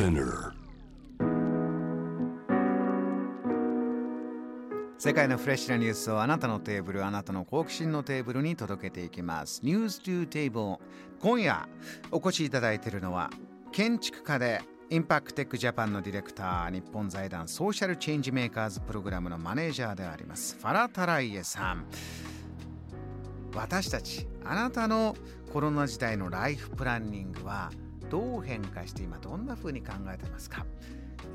Spinner 世界のフレッシュなニュースをあなたのテーブルあなたの好奇心のテーブルに届けていきます。ニュース to Table 今夜お越しいただいているのは建築家でインパクテックジャパンのディレクター日本財団ソーシャルチェンジメーカーズプログラムのマネージャーでありますファラ・タライエさん。私たちあなたのコロナ時代のライフプランニングはどう変化して今どんな風に考えてますか？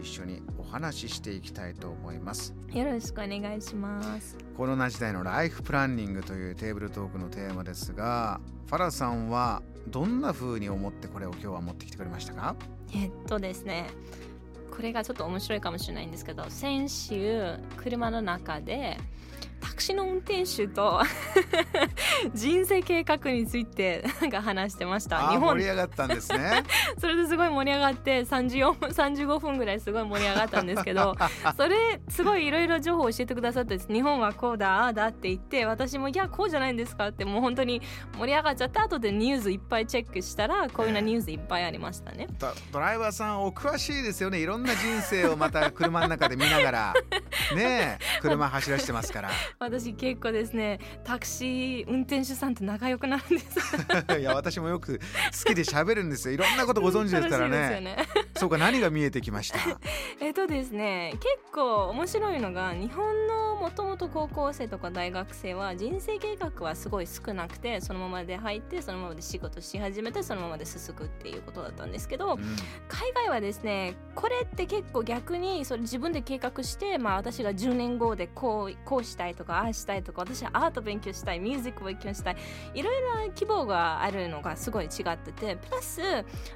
一緒にお話ししていきたいと思います。よろしくお願いします。コロナ時代のライフプランニングというテーブルトークのテーマですがファラさんはどんな風に思ってこれを今日は持ってきてくれましたか？えっとですね、これがちょっと面白いかもしれないんですけど、先週車の中でタクシーの運転手と 人生計画についてなんか話してました。日本。盛り上がったんですね。それですごい盛り上がって34 35分ぐらいすごい盛り上がったんですけど それすごいいろいろ情報を教えてくださって日本はこうだああだって言って私もいやこうじゃないんですかってもう本当に盛り上がっちゃった後でニュースいっぱいチェックしたらこういうなニュースいっぱいありましたね。ドドライバーさんお詳しいですよね。いろんな人生をまた車の中で見ながら。ねえ車走らせてますから私結構ですねタクシー運転手さんと仲良くなるんです。いや私もよく好きで喋るんですよ。いろんなことご存知ですからね。ねそうか何が見えてきました？えっとですね結構面白いのが日本のもともと高校生とか大学生は人生計画はすごい少なくてそのままで入ってそのままで仕事し始めてそのままで進むっていうことだったんですけど、うん。海外はですねこれって結構逆にそれ自分で計画して、まあ、私が10年後でこうこうしたいとかああしたいとか私はアート勉強したいミュージック勉強したいいろいろ希望があるのがすごい違っててプラス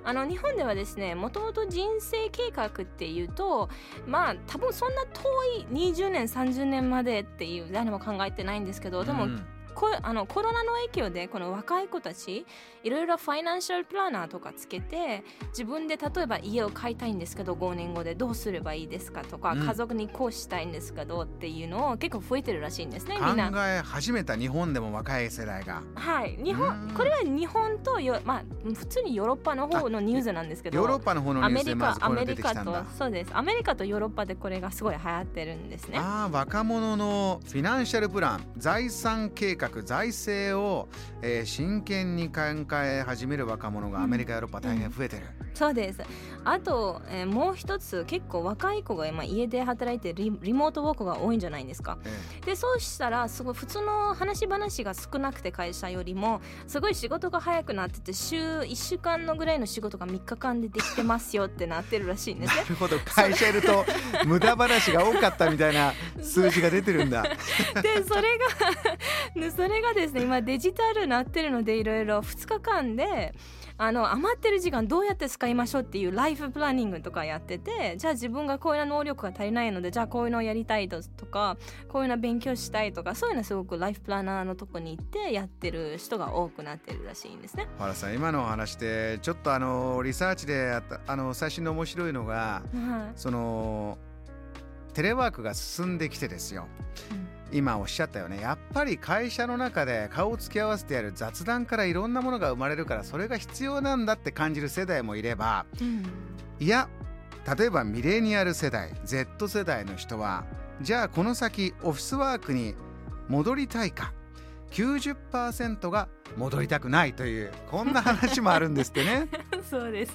あの日本ではですねもともと人生計画っていうとまあ多分そんな遠い20年30年までっていう誰も考えてないんですけどでも、うん。こあのコロナの影響でこの若い子たちいろいろファイナンシャルプランナーとかつけて自分で例えば家を買いたいんですけど5年後でどうすればいいですかとか、うん。家族にこうしたいんですけどっていうのを結構増えてるらしいんですねみん考な。え始めた日本でも若い世代が。はい、日うん。本これは日本とよ、まあ、普通にヨーロッパの方のニュースなんですけどヨーロッパの方のニュースでアメリカアメリカとそうです。アメリカとヨーロッパでこれがすごい流行ってるんですね。ああ若者のフィナンシャルプラン財産計画財政を、えー真剣に考え始める若者がアメリカ、ヨーロッパ大変増えてる、そうです。あと、えーもう一つ結構若い子が今家で働いてリリモートワークが多いんじゃないですか。えでそうしたらすごい普通の話話が少なくて会社よりもすごい仕事が早くなってて週1週間のぐらいの仕事が3日間でできてますよってなってるらしいんですね。えなるほど。会社いると 無駄話が多かったみたいな数字が出てるんだ。でそれがで それがですね今デジタルになってるのでいろいろ2日間であの余ってる時間どうやって使いましょうっていうライフプランニングとかやっててじゃあ自分がこういう能力が足りないのでじゃあこういうのをやりたいとかこういうの勉強したいとかそういうのすごくライフプランナーのとこに行ってやってる人が多くなってるらしいんですね。原さん今のお話でちょっとあのリサーチでやったあの最新の面白いのがはそのテレワークが進んできてですよ。いうん今おっしゃったよね。やっぱり会社の中で顔を突き合わせてやる雑談からいろんなものが生まれるからそれが必要なんだって感じる世代もいればうん。いや例えばミレニアル世代 Z 世代の人はじゃあこの先オフィスワークに戻りたいか90%が戻りたくないというこんな話もあるんですってね そうです。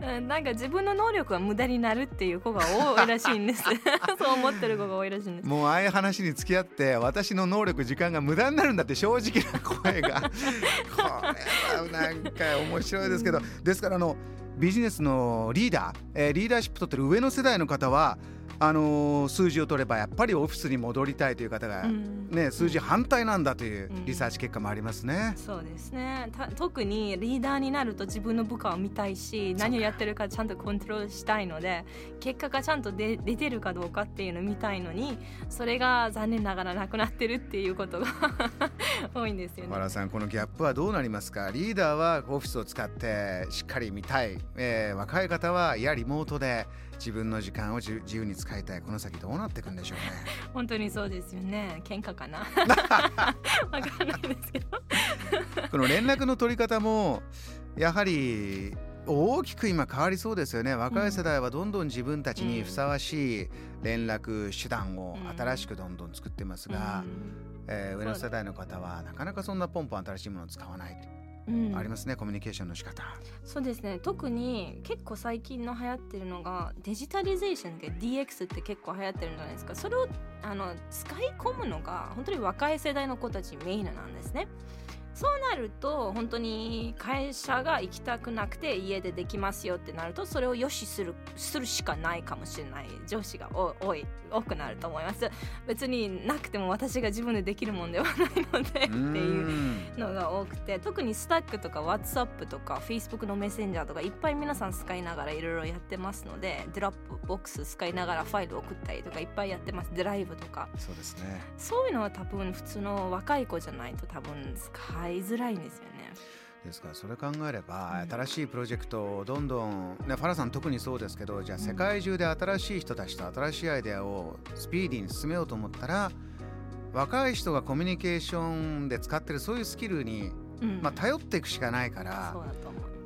うんなんか自分の能力が無駄になるっていう子が多いらしいんです。そう思ってる子が多いらしいんです。もうああいう話に付き合って私の能力時間が無駄になるんだって正直な声が。これはなんか面白いですけど。ですからあのビジネスのリーダー、えーリーダーシップ取ってる上の世代の方はあのー数字を取ればやっぱりオフィスに戻りたいという方が、うん。ね、数字反対なんだといううん。リサーチ結果もありますね。そうですね。た特にリーダーになると自分の部下を見たいし何をやってるかちゃんとコントロールしたいので結果がちゃんと出出てるかどうかっていうのを見たいのにそれが残念ながらなくなってるっていうことが 多いんですよね。原さんこのギャップはどうなりますか？リーダーはオフィスを使ってしっかり見たい、えー若い方はいやリモートで自分の時間を自自由に使いたいこの先どうなっていくんでしょうね。本当にそうですよね。喧嘩かな。わかんないですけど。この連絡の取り方もやはり大きく今変わりそうですよね。若い世代はどんどん自分たちにふさわしい連絡手段を新しくどんどん作ってますが、えー、上の世代の方はなかなかそんなポンポン新しいものを使わない。うん、ありますねコミュニケーションの仕方。そうですね。特に結構最近の流行ってるのがデジタリゼーションで DX って結構流行ってるんじゃないですか。それをあの使い込むのが本当に若い世代の子たちメインなんですねそうなると本当に会社が行きたくなくて家でできますよってなるとそれを良しするするしかないかもしれない上司が多い多くなると思います。別になくても私が自分でできるもんではないので。っていうのが多くて特に Slack とか WhatsApp とか Facebook のメッセンジャーとかいっぱい皆さん使いながらいろいろやってますのでドロップボックス使いながらファイル送ったりとかいっぱいやってます。ドライブとかそうですねそういうのは多分普通の若い子じゃないと多分使いづらいんですよね。ですからそれ考えれば、新しいプロジェクトをどんどん、ね、ファラさん特にそうですけどじゃあ世界中で新しい人たちと新しいアイデアをスピーディーに進めようと思ったら若い人がコミュニケーションで使ってるそういうスキルに、うん、まあ、頼っていくしかないから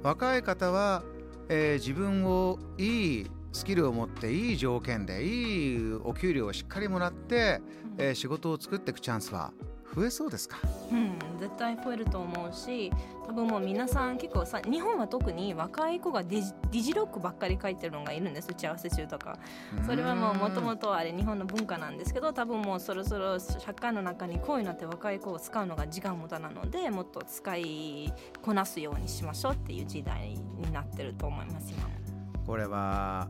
若い方は、えー、自分をいいスキルを持っていい条件でいいお給料をしっかりもらって、うん、えー、仕事を作っていくチャンスは増えそうですか？うん絶対増えると思うし多分もう皆さん結構さ日本は特に若い子がデジデジロックばっかり書いてるのがいるんです打ち合わせ中とか。それはもうもともとあれ日本の文化なんですけど多分もうそろそろ社会の中にこういうのって若い子を使うのが時間無駄なのでもっと使いこなすようにしましょうっていう時代になってると思います今も。これは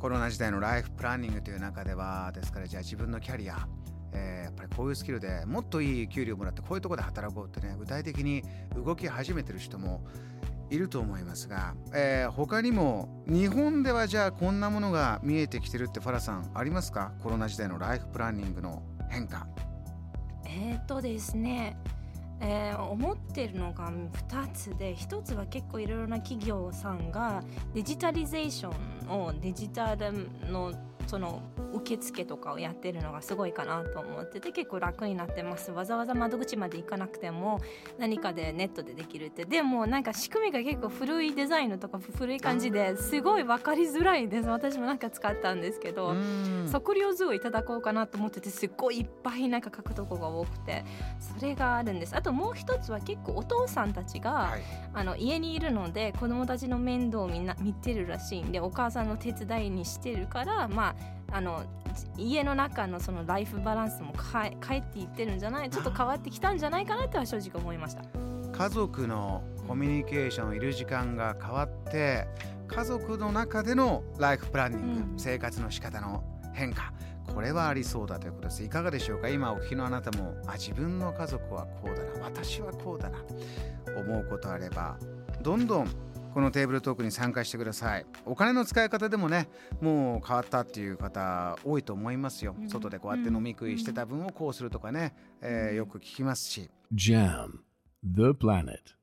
コロナ時代のライフプランニングという中ではですからじゃあ自分のキャリアえー、やっぱりこういうスキルでもっといい給料もらってこういうところで働こうってね具体的に動き始めてる人もいると思いますが、えー、他にも日本ではじゃあこんなものが見えてきてるってファラさんありますか？コロナ時代のライフプランニングの変化。えっ、とですね。えー、思ってるのが2つで1つは結構いろいろな企業さんがデジタリゼーションをデジタルのその受付とかをやってるのがすごいかなと思ってて結構楽になってます。わざわざ窓口まで行かなくても何かでネットでできるって。でもなんか仕組みが結構古いデザインとか古い感じですごい分かりづらいです。私もなんか使ったんですけど測量図をいただこうかなと思っててすっごいいっぱいなんか書くとこが多くてそれがあるんです。あともう一つは結構お父さんたちが、はい、あの家にいるので子供たちの面倒をみんな見てるらしいんでお母さんの手伝いにしてるからまああの家の中のそのライフバランスも変えていってるんじゃないちょっと変わってきたんじゃないかなとは正直思いました。家族のコミュニケーションいる時間が変わって家族の中でのライフプランニング、うん、生活の仕方の変化これはありそうだということです。いかがでしょうか？今お聞きのあなたもあ自分の家族はこうだな私はこうだな思うことあればどんどんこのテーブルトークに参加してください。お金の使い方でもねもう変わったっていう方多いと思いますよ、うん、外でこうやって飲み食いしてた分をこうするとかね、うん、えー、よく聞きますし。JAM The Planet